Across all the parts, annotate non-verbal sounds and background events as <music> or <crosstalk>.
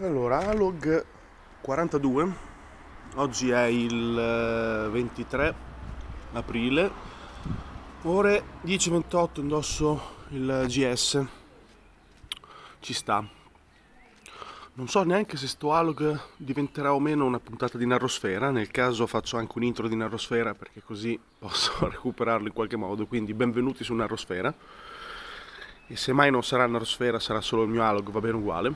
Allora, log 42, oggi è il 23 eh, aprile, ore 10.28, indosso il GS, ci sta. Non so neanche se sto alog diventerà o meno una puntata di Narrosfera, nel caso faccio anche un intro di Narrosfera perché così <laughs> posso recuperarlo in qualche modo, quindi benvenuti su Narrosfera. E se mai non sarà Narrosfera sarà solo il mio alog, va bene uguale.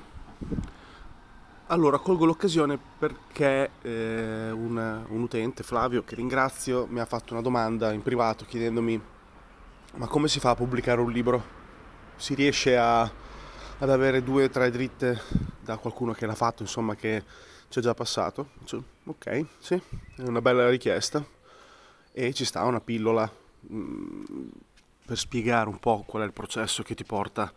Allora, colgo l'occasione perché eh, un, un, utente, Flavio, che ringrazio, mi ha fatto una domanda in privato chiedendomi ma come si fa a pubblicare un libro? Si riesce a, ad avere due o tre dritte da qualcuno che l'ha fatto, insomma, che ci è già passato? Cioè, ok, sì, è una bella richiesta e ci sta una pillola mh, mm, per spiegare un po' qual è il processo che ti porta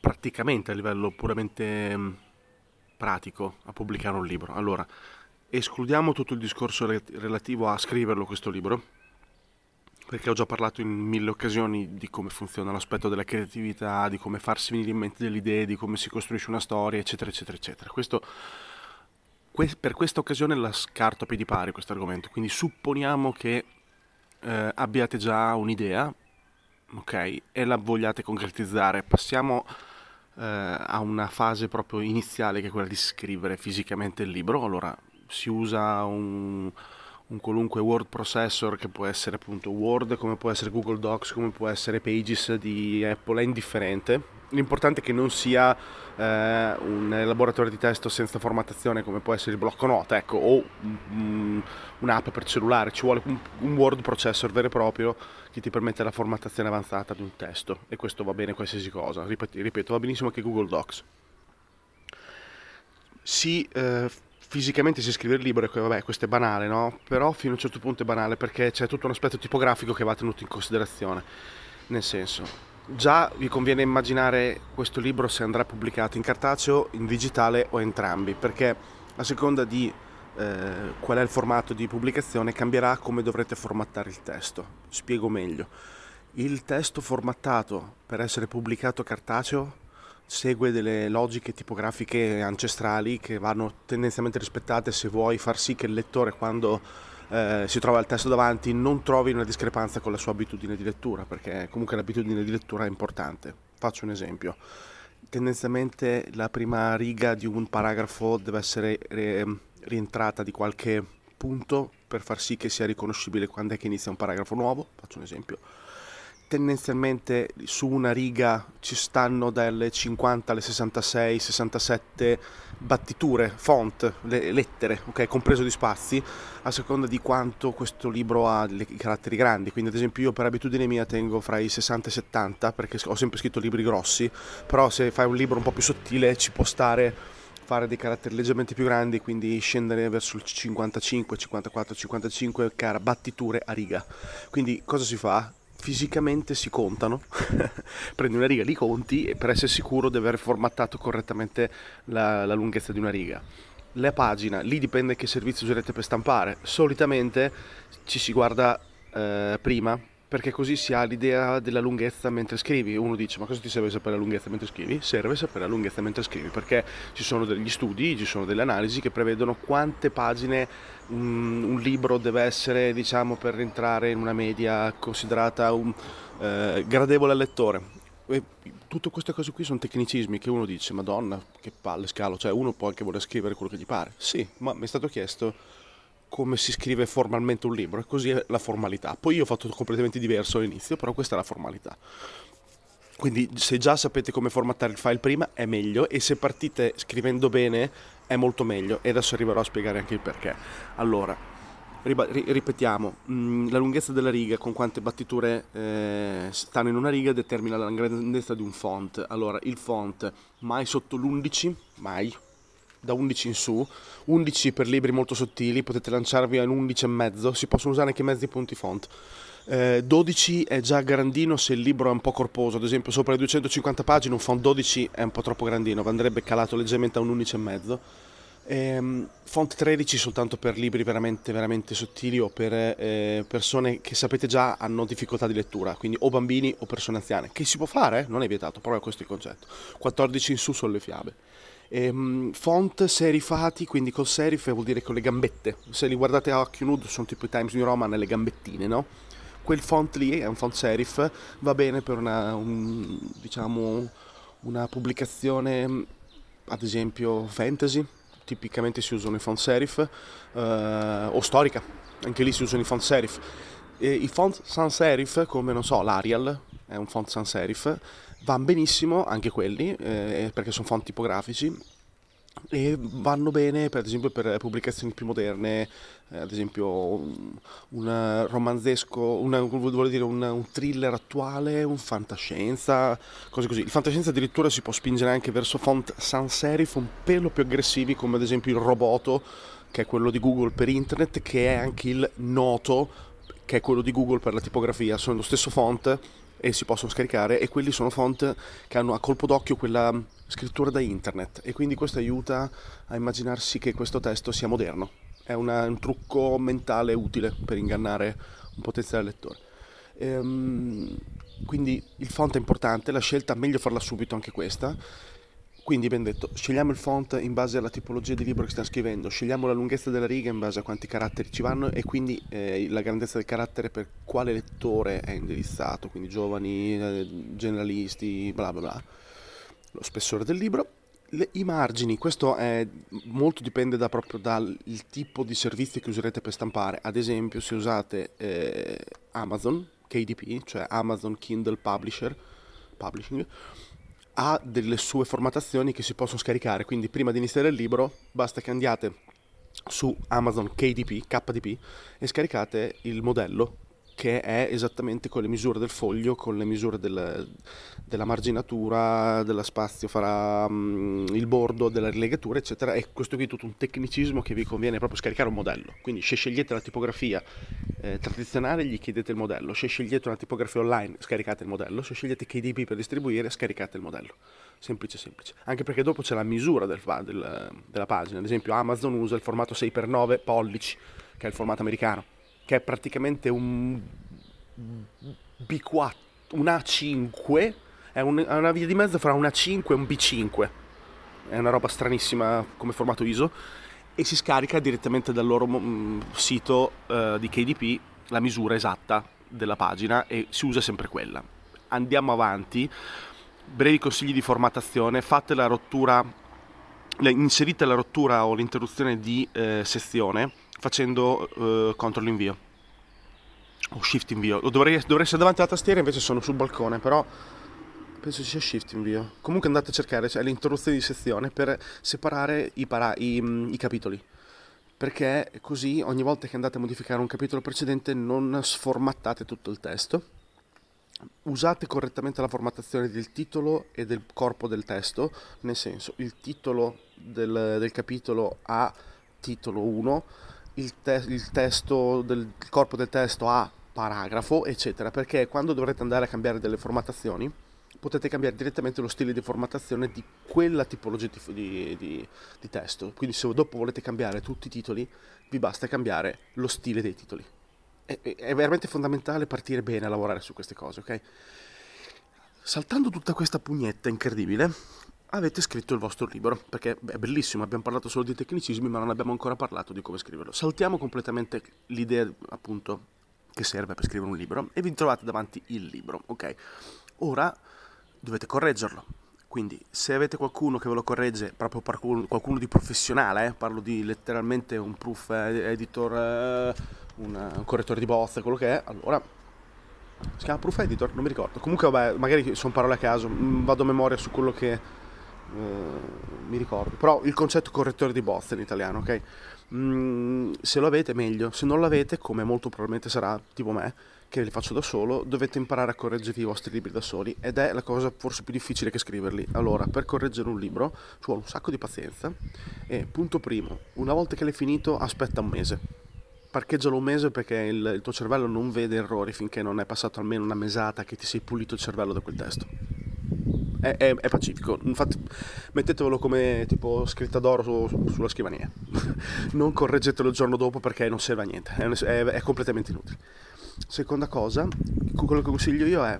praticamente a livello puramente mm, pratico a pubblicare un libro. Allora, escludiamo tutto il discorso relativo a scriverlo questo libro, perché ho già parlato in mille occasioni di come funziona l'aspetto della creatività, di come farsi venire in mente delle idee, di come si costruisce una storia, eccetera, eccetera, eccetera. Questo, per questa occasione la scarto a piedi pari questo argomento, quindi supponiamo che eh, abbiate già un'idea, ok, e la vogliate concretizzare. Passiamo ha una fase proprio iniziale che è quella di scrivere fisicamente il libro. Allora si usa un, un qualunque word processor che può essere appunto Word, come può essere Google Docs, come può essere Pages di Apple, è indifferente. L'importante è che non sia eh, un elaboratore di testo senza formattazione come può essere il blocco note, ecco, o um, un'app per cellulare, ci vuole un, un word processor vero e proprio che ti permette la formattazione avanzata di un testo e questo va bene qualsiasi cosa, ripeto, ripeto va benissimo anche Google Docs. Si eh, fisicamente si scrive il libro e vabbè questo è banale no? però fino a un certo punto è banale perché c'è tutto un aspetto tipografico che va tenuto in considerazione. Nel senso già vi conviene immaginare questo libro se andrà pubblicato in cartaceo, in digitale o entrambi perché a seconda di eh, qual è il formato di pubblicazione cambierà come dovrete formattare il testo. Spiego meglio. Il testo formattato per essere pubblicato cartaceo segue delle logiche tipografiche ancestrali che vanno tendenzialmente rispettate se vuoi far sì che il lettore quando eh, si trova il testo davanti non trovi una discrepanza con la sua abitudine di lettura, perché comunque l'abitudine di lettura è importante. Faccio un esempio. Tendenzialmente la prima riga di un paragrafo deve essere rientrata di qualche punto per far sì che sia riconoscibile quando è che inizia un paragrafo nuovo. Faccio un esempio tendenzialmente su una riga ci stanno dalle 50 alle 66, 67 battiture, font, le, lettere, ok, compreso di spazi, a seconda di quanto questo libro ha i caratteri grandi. Quindi, ad esempio, io per abitudine mia tengo fra i 60 e i 70 perché ho sempre scritto libri grossi, però se fai un libro un po' più sottile ci può stare fare dei caratteri leggermente più grandi, quindi scendere verso il 55, 54, 55 cara, battiture a riga. Quindi cosa si fa? Fisicamente si contano, <laughs> prendi una riga, li conti e per essere sicuro di aver formattato correttamente la, la lunghezza di una riga. La pagina, lì dipende che servizio userete per stampare, solitamente ci si guarda eh, prima perché così si ha l'idea della lunghezza mentre scrivi. Uno dice: Ma cosa ti serve sapere la lunghezza mentre scrivi? Serve sapere la lunghezza mentre scrivi perché ci sono degli studi, ci sono delle analisi che prevedono quante pagine un, un libro deve essere, diciamo, per entrare in una media considerata un, eh, gradevole al lettore. E tutte queste cose qui sono tecnicismi che uno dice: Madonna, che palle scalo. Cioè, uno può anche voler scrivere quello che gli pare. Sì, ma mi è stato chiesto come si scrive formalmente un libro e così è la formalità. Poi io ho fatto completamente diverso all'inizio, però questa è la formalità. Quindi se già sapete come formattare il file prima è meglio e se partite scrivendo bene è molto meglio e adesso arriverò a spiegare anche il perché. Allora, ripetiamo, mm, la lunghezza della riga con quante battiture eh, stanno in una riga determina la grandezza di un font. Allora, il font mai sotto l'11, mai, da 11 in su, 11 per libri molto sottili, potete lanciarvi a un 11 e mezzo, si possono usare anche mezzi punti font. Eh, 12 è già grandino se il libro è un po' corposo, ad esempio sopra le 250 pagine un font 12 è un po' troppo grandino, andrebbe calato leggermente a un 11 e mezzo. Eh, font 13 soltanto per libri veramente, veramente sottili o per eh, persone che sapete già hanno difficoltà di lettura, quindi o bambini o persone anziane, che si può fare, non è vietato, però è questo il concetto. 14 in su sono le fiabe Ehm, font serifati, quindi col serif vuol dire con le gambette. Se li guardate a occhio nudo sono tipo i Times New Roman le gambettine, no? Quel font lì è un font serif, va bene per una, un, diciamo, una pubblicazione, ad esempio fantasy, tipicamente si usano i font serif, eh, o storica, anche lì si usano i font serif. E I font sans serif, come non so, l'Arial è un font sans serif, vanno benissimo anche quelli, eh, perché sono font tipografici, e vanno bene per esempio per pubblicazioni più moderne, eh, ad esempio un, un romanzesco, una, dire un, un, thriller attuale, un fantascienza, cose così. Il fantascienza addirittura si può spingere anche verso font sans serif un pelo più aggressivi come ad esempio il Roboto, che è quello di Google per internet, che è anche il Noto, che è quello di Google per la tipografia, sono lo stesso font e si possono scaricare e quelli sono font che hanno a colpo d'occhio quella scrittura da internet e quindi questo aiuta a immaginarsi che questo testo sia moderno. È una, un trucco mentale utile per ingannare un potenziale lettore. Ehm, quindi il font è importante, la scelta meglio farla subito anche questa quindi ben detto, scegliamo il font in base alla tipologia di libro che stiamo scrivendo, scegliamo la lunghezza della riga in base a quanti caratteri ci vanno e quindi eh, la grandezza del carattere per quale lettore è indirizzato, quindi giovani, eh, generalisti, bla bla bla. Lo spessore del libro. I margini, questo è, molto dipende da, proprio dal tipo di servizio che userete per stampare. Ad esempio se usate eh, Amazon KDP, cioè Amazon Kindle Publisher, Publishing, ha delle sue formattazioni che si possono scaricare, quindi prima di iniziare il libro basta che andiate su Amazon KDP, KDP e scaricate il modello che è esattamente con le misure del foglio, con le misure del, della marginatura, dello spazio farà um, il bordo, della rilegatura, eccetera. E questo qui è tutto un tecnicismo che vi conviene proprio scaricare un modello. Quindi se scegliete la tipografia eh, tradizionale, gli chiedete il modello. Se scegliete una tipografia online, scaricate il modello. Se scegliete KDP per distribuire, scaricate il modello. Semplice, semplice. Anche perché dopo c'è la misura del, del, della pagina. Ad esempio, Amazon usa il formato 6x9 pollici, che è il formato americano che è praticamente un B4, un A5, è, un, è una via di mezzo fra un A5 e un B5, è una roba stranissima come formato ISO, e si scarica direttamente dal loro mm, sito uh, di KDP la misura esatta della pagina e si usa sempre quella. Andiamo avanti, brevi consigli di formattazione, fate la rottura, inserite la rottura o l'interruzione di eh, sezione facendo uh, control invio o shift invio. Dovrei, dovrei essere davanti alla tastiera, invece sono sul balcone, però penso sia shift invio. Comunque andate a cercare, cioè l'interruzione di sezione per separare i, para- i, i capitoli perché così ogni volta che andate a modificare un capitolo precedente non sformattate tutto il testo. Usate correttamente la formattazione del titolo e del corpo del testo, nel senso il titolo del, del capitolo ha titolo 1, il, te- il testo del il corpo del testo ha paragrafo, eccetera, perché quando dovrete andare a cambiare delle formattazioni potete cambiare direttamente lo stile di formattazione di quella tipologia di, di, di, di testo. Quindi se dopo volete cambiare tutti i titoli, vi basta cambiare lo stile dei titoli. È, è veramente fondamentale partire bene a lavorare su queste cose, ok? Saltando tutta questa pugnetta incredibile, avete scritto il vostro libro, perché è bellissimo, abbiamo parlato solo di tecnicismi, ma non abbiamo ancora parlato di come scriverlo. Saltiamo completamente l'idea, appunto, che serve per scrivere un libro e vi trovate davanti il libro, ok? Ora dovete correggerlo. Quindi se avete qualcuno che ve lo corregge, proprio qualcuno, di professionale, eh, parlo di letteralmente un proof editor, eh, un, un correttore di bozze, quello che è, allora si chiama proof editor, non mi ricordo. Comunque vabbè, magari sono parole a caso, mm, vado a memoria su quello che eh, mi ricordo. Però il concetto correttore di bozze in italiano, ok? Mm, se lo avete meglio, se non l'avete, come molto probabilmente sarà tipo me, che li faccio da solo, dovete imparare a correggervi i vostri libri da soli ed è la cosa forse più difficile che scriverli. Allora, per correggere un libro ci vuole un sacco di pazienza e punto primo, una volta che l'hai finito aspetta un mese. Parcheggialo un mese perché il, il tuo cervello non vede errori finché non è passato almeno una mesata che ti sei pulito il cervello da quel testo è, è, è, pacifico. Infatti, mettetevelo come tipo scritta d'oro su, sulla scrivania. <laughs> non correggetelo il giorno dopo perché non serve a niente, è, è completamente inutile. Seconda cosa, quello che consiglio io è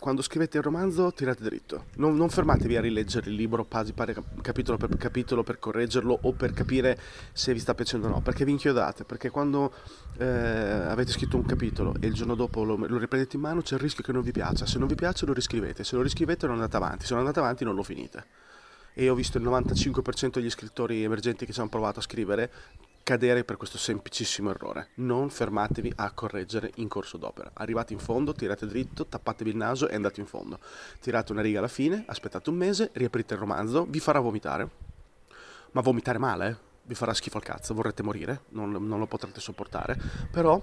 quando scrivete il romanzo tirate dritto, non, non, fermatevi a rileggere il libro pasi, pari, capitolo per capitolo per correggerlo o per capire se vi sta piacendo o no, perché vi inchiodate, perché quando eh, avete scritto un capitolo e il giorno dopo lo, lo, riprendete in mano c'è il rischio che non vi piaccia, se non vi piace lo riscrivete, se lo riscrivete non andate avanti, se non andate avanti non lo finite. E ho visto il 95% degli scrittori emergenti che ci hanno provato a scrivere cadere per questo semplicissimo errore. Non fermatevi a correggere in corso d'opera. Arrivate in fondo, tirate dritto, tappatevi il naso e andate in fondo. Tirate una riga alla fine, aspettate un mese, riaprite il romanzo, vi farà vomitare. Ma vomitare male, eh? vi farà schifo al cazzo, vorrete morire, non, non lo potrete sopportare. Però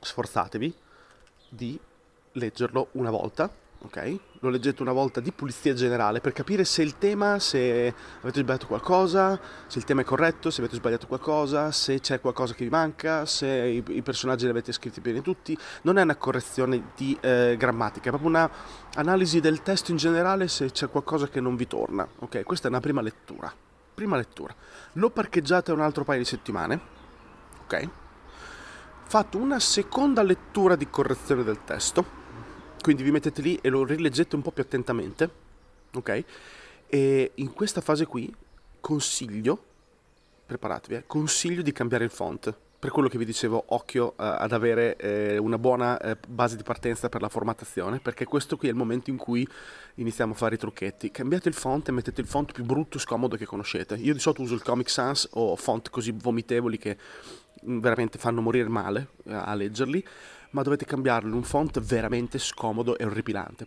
sforzatevi di leggerlo una volta ok? Lo leggete una volta di pulizia generale per capire se il tema, se avete sbagliato qualcosa, se il tema è corretto, se avete sbagliato qualcosa, se c'è qualcosa che vi manca, se i, i personaggi li avete scritti bene tutti. Non è una correzione di eh, grammatica, è proprio un'analisi del testo in generale se c'è qualcosa che non vi torna, ok? Questa è una prima lettura. Prima lettura. Lo parcheggiate un altro paio di settimane, ok? Fatto una seconda lettura di correzione del testo quindi vi mettete lì e lo rileggete un po' più attentamente, ok? E in questa fase qui consiglio, preparatevi, eh, consiglio di cambiare il font. Per quello che vi dicevo, occhio uh, ad avere eh, una buona eh, base di partenza per la formattazione, perché questo qui è il momento in cui iniziamo a fare i trucchetti. Cambiate il font e mettete il font più brutto e scomodo che conoscete. Io di solito uso il Comic Sans o font così vomitevoli che mm, veramente fanno morire male uh, a leggerli ma dovete cambiarlo in un font veramente scomodo e orripilante.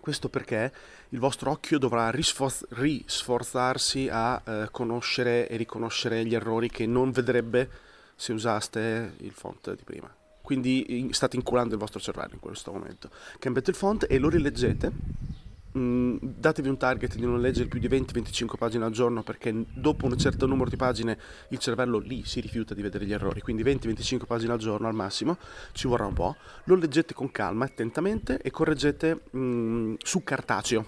Questo perché il vostro occhio dovrà risforzarsi a eh, conoscere e riconoscere gli errori che non vedrebbe se usaste il font di prima. Quindi state inculando il vostro cervello in questo momento. Cambiate il font e lo rileggete mm, datevi un target di non leggere più di 20-25 pagine al giorno perché dopo un certo numero di pagine il cervello lì si rifiuta di vedere gli errori, quindi 20-25 pagine al giorno al massimo, ci vorrà un po', lo leggete con calma, attentamente e correggete mh, mm, su cartaceo.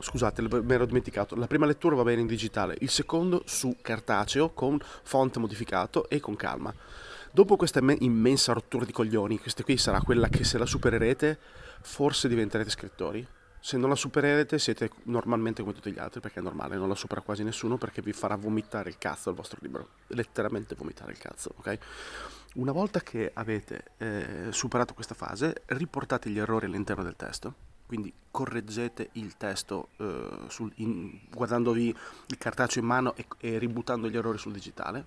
Scusate, mi ero dimenticato. La prima lettura va bene in digitale, il secondo su cartaceo con font modificato e con calma. Dopo questa immensa rottura di coglioni, questa qui sarà quella che se la supererete, forse diventerete scrittori se non la supererete siete normalmente come tutti gli altri, perché è normale, non la supera quasi nessuno perché vi farà vomitare il cazzo al vostro libro, letteralmente vomitare il cazzo, ok? Una volta che avete eh, superato questa fase, riportate gli errori all'interno del testo, quindi correggete il testo eh, sul, in, guardandovi il cartaceo in mano e, e ributtando gli errori sul digitale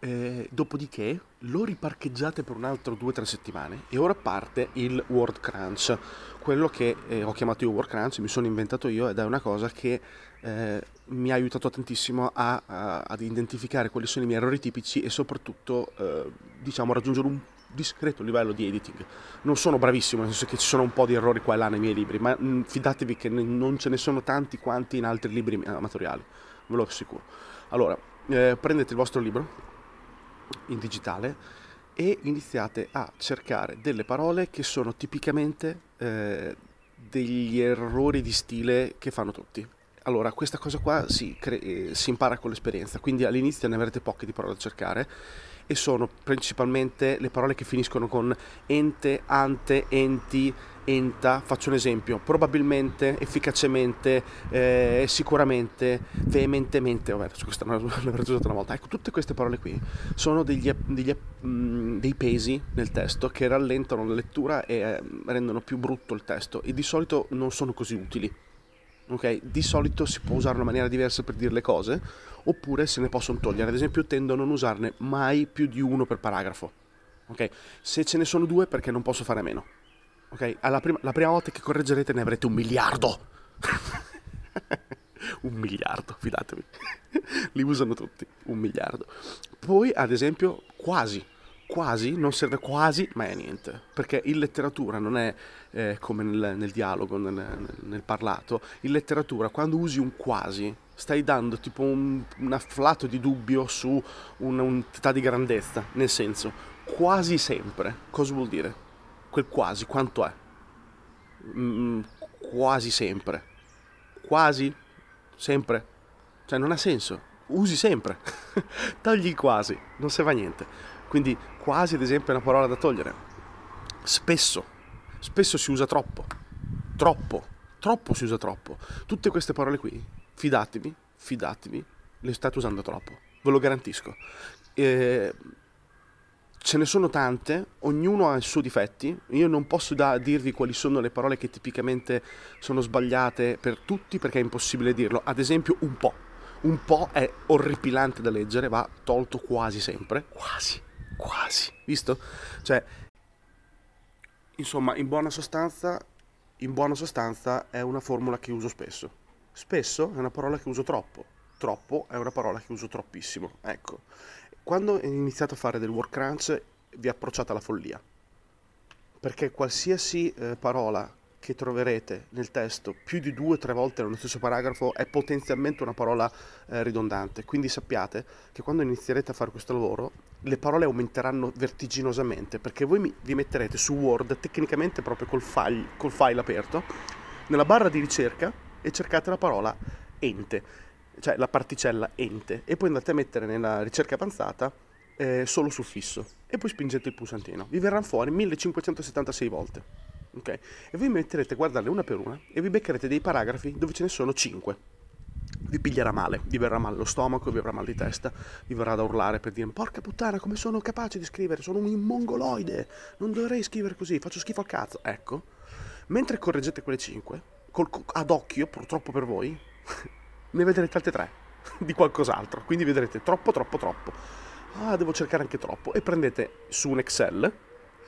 eh, dopodiché lo riparcheggiate per un altro 2-3 settimane e ora parte il Word Crunch, quello che eh, ho chiamato io Word Crunch, mi sono inventato io ed è una cosa che eh, mi ha aiutato tantissimo a, a, ad identificare quali sono i miei errori tipici e soprattutto eh, diciamo raggiungere un discreto livello di editing. Non sono bravissimo, nel senso che ci sono un po' di errori qua e là nei miei libri, ma mh, mm, fidatevi che non ce ne sono tanti quanti in altri libri amatoriali, ve lo assicuro. Allora, eh, prendete il vostro libro, in digitale e iniziate a cercare delle parole che sono tipicamente eh, degli errori di stile che fanno tutti. Allora, questa cosa qua si, cre- si impara con l'esperienza, quindi all'inizio ne avrete poche di parole da cercare e sono principalmente le parole che finiscono con ente, ante, enti, enta, faccio un esempio, probabilmente, efficacemente, eh, sicuramente, veementemente, vabbè, questa l'avrete usata una volta, ecco, tutte queste parole qui sono degli, degli, mh, mm, dei pesi nel testo che rallentano la lettura e eh, rendono più brutto il testo. E di solito non sono così utili. Okay? Di solito si può usare una maniera diversa per dire le cose, oppure se ne possono togliere. Ad esempio, tendo a non usarne mai più di uno per paragrafo. Okay? Se ce ne sono due, perché non posso fare meno. Ok? Prima, la prima volta che correggerete ne avrete un miliardo. <laughs> un miliardo, fidatevi. <laughs> Li usano tutti, un miliardo. Poi, ad esempio, quasi. Quasi, non serve quasi, ma è niente. Perché in letteratura non è eh, come nel, nel dialogo, nel, nel, nel, parlato. In letteratura, quando usi un quasi, stai dando tipo un, un afflato di dubbio su un'entità di grandezza. Nel senso, quasi sempre. Cosa vuol dire? quel quasi quanto è? Mm, quasi sempre. Quasi sempre. Cioè non ha senso. Usi sempre. <laughs> Togli quasi, non serve a niente. Quindi quasi ad esempio è una parola da togliere. Spesso. spesso si usa troppo, troppo, troppo si usa troppo. Tutte queste parole qui, fidatevi, fidatevi, le state usando troppo, ve lo garantisco. Eh, ce ne sono tante, ognuno ha i suoi difetti, io non posso da dirvi quali sono le parole che tipicamente sono sbagliate per tutti perché è impossibile dirlo, ad esempio un po', un po' è orripilante da leggere, va tolto quasi sempre, quasi, quasi, visto? Cioè, insomma, in buona sostanza, in buona sostanza è una formula che uso spesso, spesso è una parola che uso troppo, troppo è una parola che uso troppissimo, ecco. Quando ho iniziato a fare del work crunch vi approcciate alla follia, perché qualsiasi eh, parola che troverete nel testo più di due o tre volte nello stesso paragrafo è potenzialmente una parola eh, ridondante. Quindi sappiate che quando inizierete a fare questo lavoro le parole aumenteranno vertiginosamente perché voi mi, vi metterete su Word tecnicamente proprio col file, col file aperto nella barra di ricerca e cercate la parola ente cioè la particella ente, e poi andate a mettere nella ricerca avanzata eh, solo suffisso e poi spingete il pulsantino. Vi verranno fuori 1576 volte. Ok? E voi metterete a guardarle una per una e vi beccherete dei paragrafi dove ce ne sono 5. Vi piglierà male, vi verrà male lo stomaco, vi avrà mal di testa, vi verrà da urlare per dire porca puttana come sono capace di scrivere, sono un mongoloide, non dovrei scrivere così, faccio schifo al cazzo. Ecco, mentre correggete quelle 5, col, ad occhio, purtroppo per voi, <laughs> ne vedrete altre tre <laughs> di qualcos'altro. Quindi vedrete troppo, troppo, troppo. Ah, devo cercare anche troppo. E prendete su un Excel,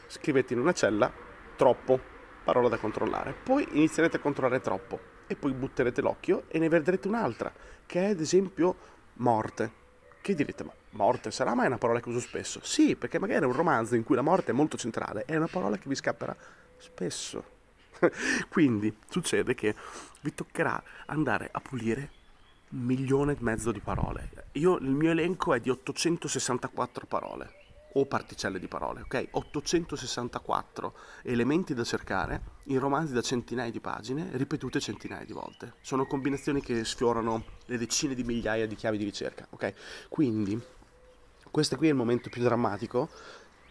scrivete in una cella troppo, parola da controllare. Poi inizierete a controllare troppo e poi butterete l'occhio e ne vedrete un'altra, che è ad esempio morte. Che direte, ma morte sarà mai una parola che uso spesso? Sì, perché magari è un romanzo in cui la morte è molto centrale, è una parola che vi scapperà spesso. <laughs> Quindi succede che vi toccherà andare a pulire un milione e mezzo di parole. Io, il mio elenco è di 864 parole o particelle di parole, ok? 864 elementi da cercare in romanzi da centinaia di pagine, ripetute centinaia di volte. Sono combinazioni che sfiorano le decine di migliaia di chiavi di ricerca, ok? Quindi, questo qui è il momento più drammatico,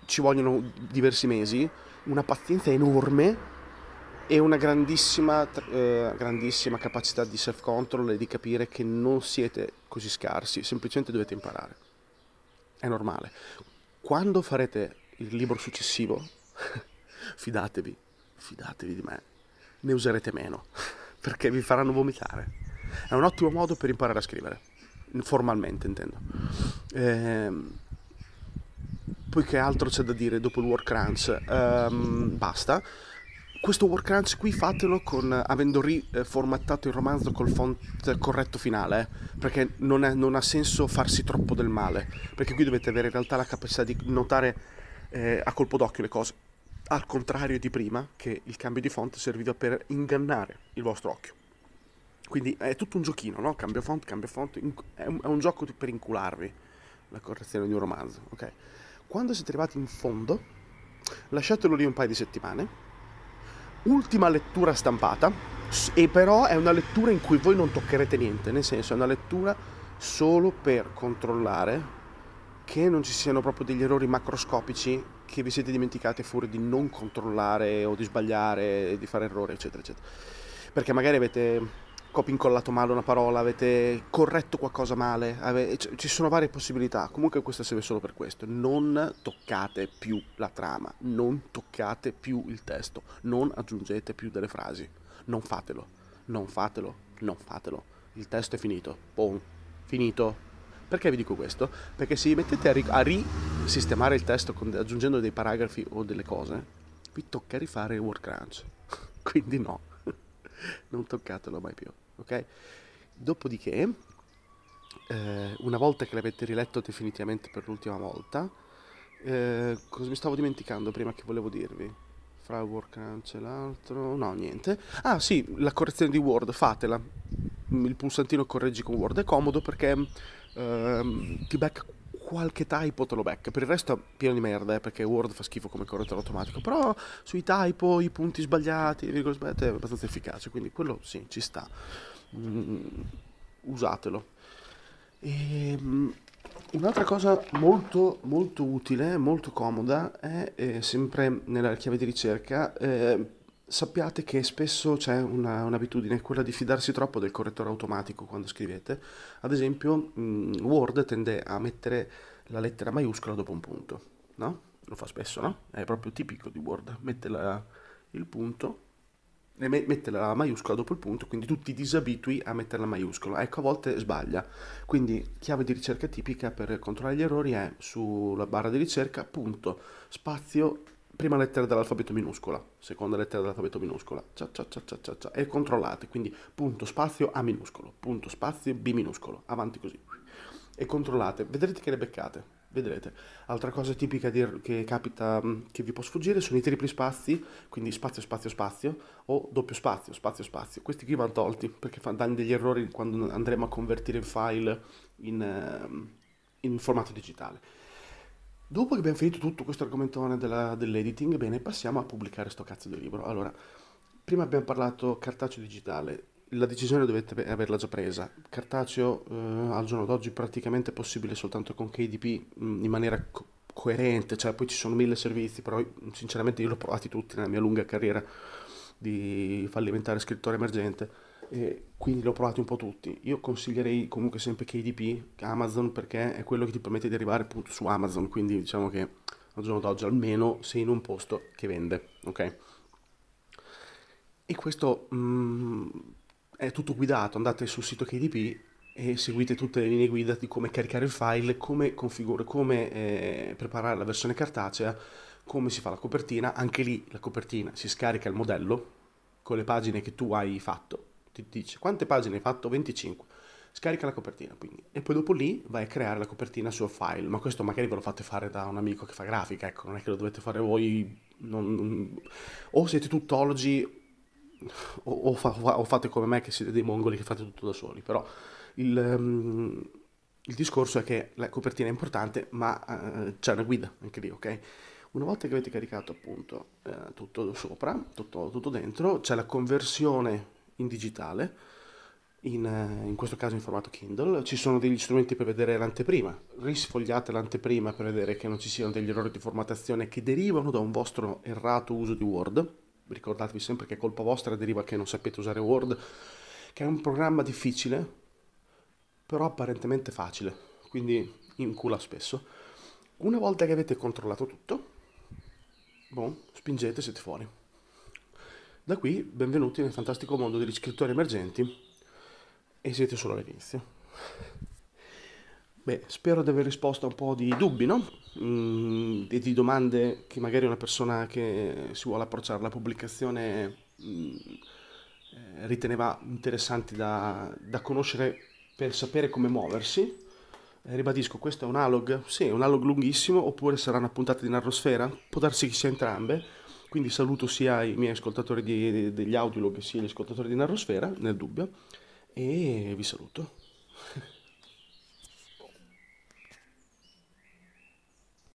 ci vogliono diversi mesi, una pazienza enorme e una grandissima, eh, grandissima capacità di self-control e di capire che non siete così scarsi, semplicemente dovete imparare. È normale. Quando farete il libro successivo, <laughs> fidatevi, fidatevi di me, ne userete meno, <laughs> perché vi faranno vomitare. È un ottimo modo per imparare a scrivere, formalmente intendo. Ehm, poi che altro c'è da dire dopo il work crunch? Ehm, basta questo work crunch qui fatelo con, avendo riformattato il romanzo col font corretto finale, perché non, è, non, ha senso farsi troppo del male, perché qui dovete avere in realtà la capacità di notare eh, a colpo d'occhio le cose, al contrario di prima, che il cambio di font serviva per ingannare il vostro occhio. Quindi è tutto un giochino, no? Cambio font, cambio font, è un, è un gioco per incularvi la correzione di un romanzo, ok? Quando siete arrivati in fondo, lasciatelo lì un paio di settimane, ultima lettura stampata, e però è una lettura in cui voi non toccherete niente, nel senso è una lettura solo per controllare che non ci siano proprio degli errori macroscopici che vi siete dimenticati fuori di non controllare o di sbagliare, di fare errori, eccetera, eccetera. Perché magari avete copia incollato male una parola, avete corretto qualcosa male, avete, ci sono varie possibilità. Comunque questa serve solo per questo. Non toccate più la trama, non toccate più il testo, non aggiungete più delle frasi. Non fatelo, non fatelo, non fatelo. Il testo è finito. Boom. Finito. Perché vi dico questo? Perché se vi mettete a, ri- a risistemare il testo con, aggiungendo dei paragrafi o delle cose, vi tocca rifare il word crunch. <laughs> Quindi no, non toccatelo mai più ok? Dopodiché, eh, una volta che l'avete riletto definitivamente per l'ultima volta, eh, cosa mi stavo dimenticando prima che volevo dirvi? Fra Crunch e l'altro, no, niente. Ah, sì, la correzione di Word, fatela. Il pulsantino correggi con Word è comodo perché eh, ti becca qualche typo te lo becca, per il resto è pieno di merda, eh, perché Word fa schifo come correttore automatico, però sui typo, i punti sbagliati, le è abbastanza efficace, quindi quello sì, ci sta. Mm, usatelo. E, ehm, Un'altra cosa molto, molto utile, molto comoda, è eh, sempre nella chiave di ricerca, eh, sappiate che spesso c'è una- un'abitudine, quella di fidarsi troppo del correttore automatico quando scrivete. Ad esempio, mh, Word tende a mettere la lettera maiuscola dopo un punto, no? Lo fa spesso, no? È proprio tipico di Word, mette la- il punto e me- mette la maiuscola dopo il punto, quindi tu ti disabitui a mettere la maiuscola. Ecco, a volte sbaglia. Quindi chiave di ricerca tipica per controllare gli errori è sulla barra di ricerca, punto, spazio, prima lettera dell'alfabeto minuscola, seconda lettera dell'alfabeto minuscola, cia cia cia e controllate, quindi punto, spazio, A minuscolo, punto, spazio, B minuscolo, avanti così. E controllate, vedrete che le beccate. Vedrete. Altra cosa tipica di- che capita, che vi può sfuggire, sono i tripli spazi, quindi spazio, spazio, spazio, o doppio spazio, spazio, spazio. Questi qui vanno tolti perché danno degli errori quando andremo a convertire il file in, ehm, in formato digitale. Dopo che abbiamo finito tutto questo argomentone della- dell'editing, bene, passiamo a pubblicare sto cazzo di libro. Allora, prima abbiamo parlato cartaceo digitale. La decisione dovete ave- averla già presa. Cartaceo eh, al giorno d'oggi praticamente è possibile soltanto con KDP mh, in maniera co- coerente, cioè poi ci sono mille servizi, però sinceramente io l'ho provati tutti nella mia lunga carriera di fallimentare scrittore emergente e quindi l'ho provati un po' tutti. Io consiglierei comunque sempre KDP, Amazon, perché è quello che ti permette di arrivare appunto su Amazon, quindi diciamo che al giorno d'oggi almeno sei in un posto che vende, ok? E questo mm, è tutto guidato, andate sul sito KDP e seguite tutte le linee guida di come caricare il file, come configurare, come eh, preparare la versione cartacea, come si fa la copertina. Anche lì la copertina si scarica il modello con le pagine che tu hai fatto. Ti dice quante pagine hai fatto? 25. Scarica la copertina, quindi. E poi dopo lì vai a creare la copertina sul file. Ma questo magari ve lo fate fare da un amico che fa grafica, ecco, non è che lo dovete fare voi. non- non- O siete tuttologi o, o fa- o fate come me che siete dei mongoli che fate tutto da soli, però il, ehm, il discorso è che la copertina è importante, ma eh, c'è una guida anche lì, ok? Una volta che avete caricato appunto eh, tutto sopra, tutto, tutto dentro, c'è la conversione in digitale, in, eh, in questo caso in formato Kindle, ci sono degli strumenti per vedere l'anteprima, risfogliate l'anteprima per vedere che non ci siano degli errori di formattazione che derivano da un vostro errato uso di Word, ricordatevi sempre che è colpa vostra deriva che non sapete usare Word, che è un programma difficile, però apparentemente facile, quindi incula spesso. Una volta che avete controllato tutto, boh, spingete, siete fuori. Da qui, benvenuti nel fantastico mondo degli scrittori emergenti e siete solo all'inizio. Beh, spero di aver risposto a un po' di dubbi, no? Mm, e di domande che magari una persona che si vuole approcciare alla pubblicazione mm, eh, riteneva interessanti da, da conoscere per sapere come muoversi. Eh, ribadisco, questo è un analog, sì, è un analog lunghissimo, oppure sarà una puntata di narrosfera, può darsi che sia entrambe, quindi saluto sia i miei ascoltatori di- degli audiolog sia gli ascoltatori di narrosfera, nel dubbio, e vi saluto.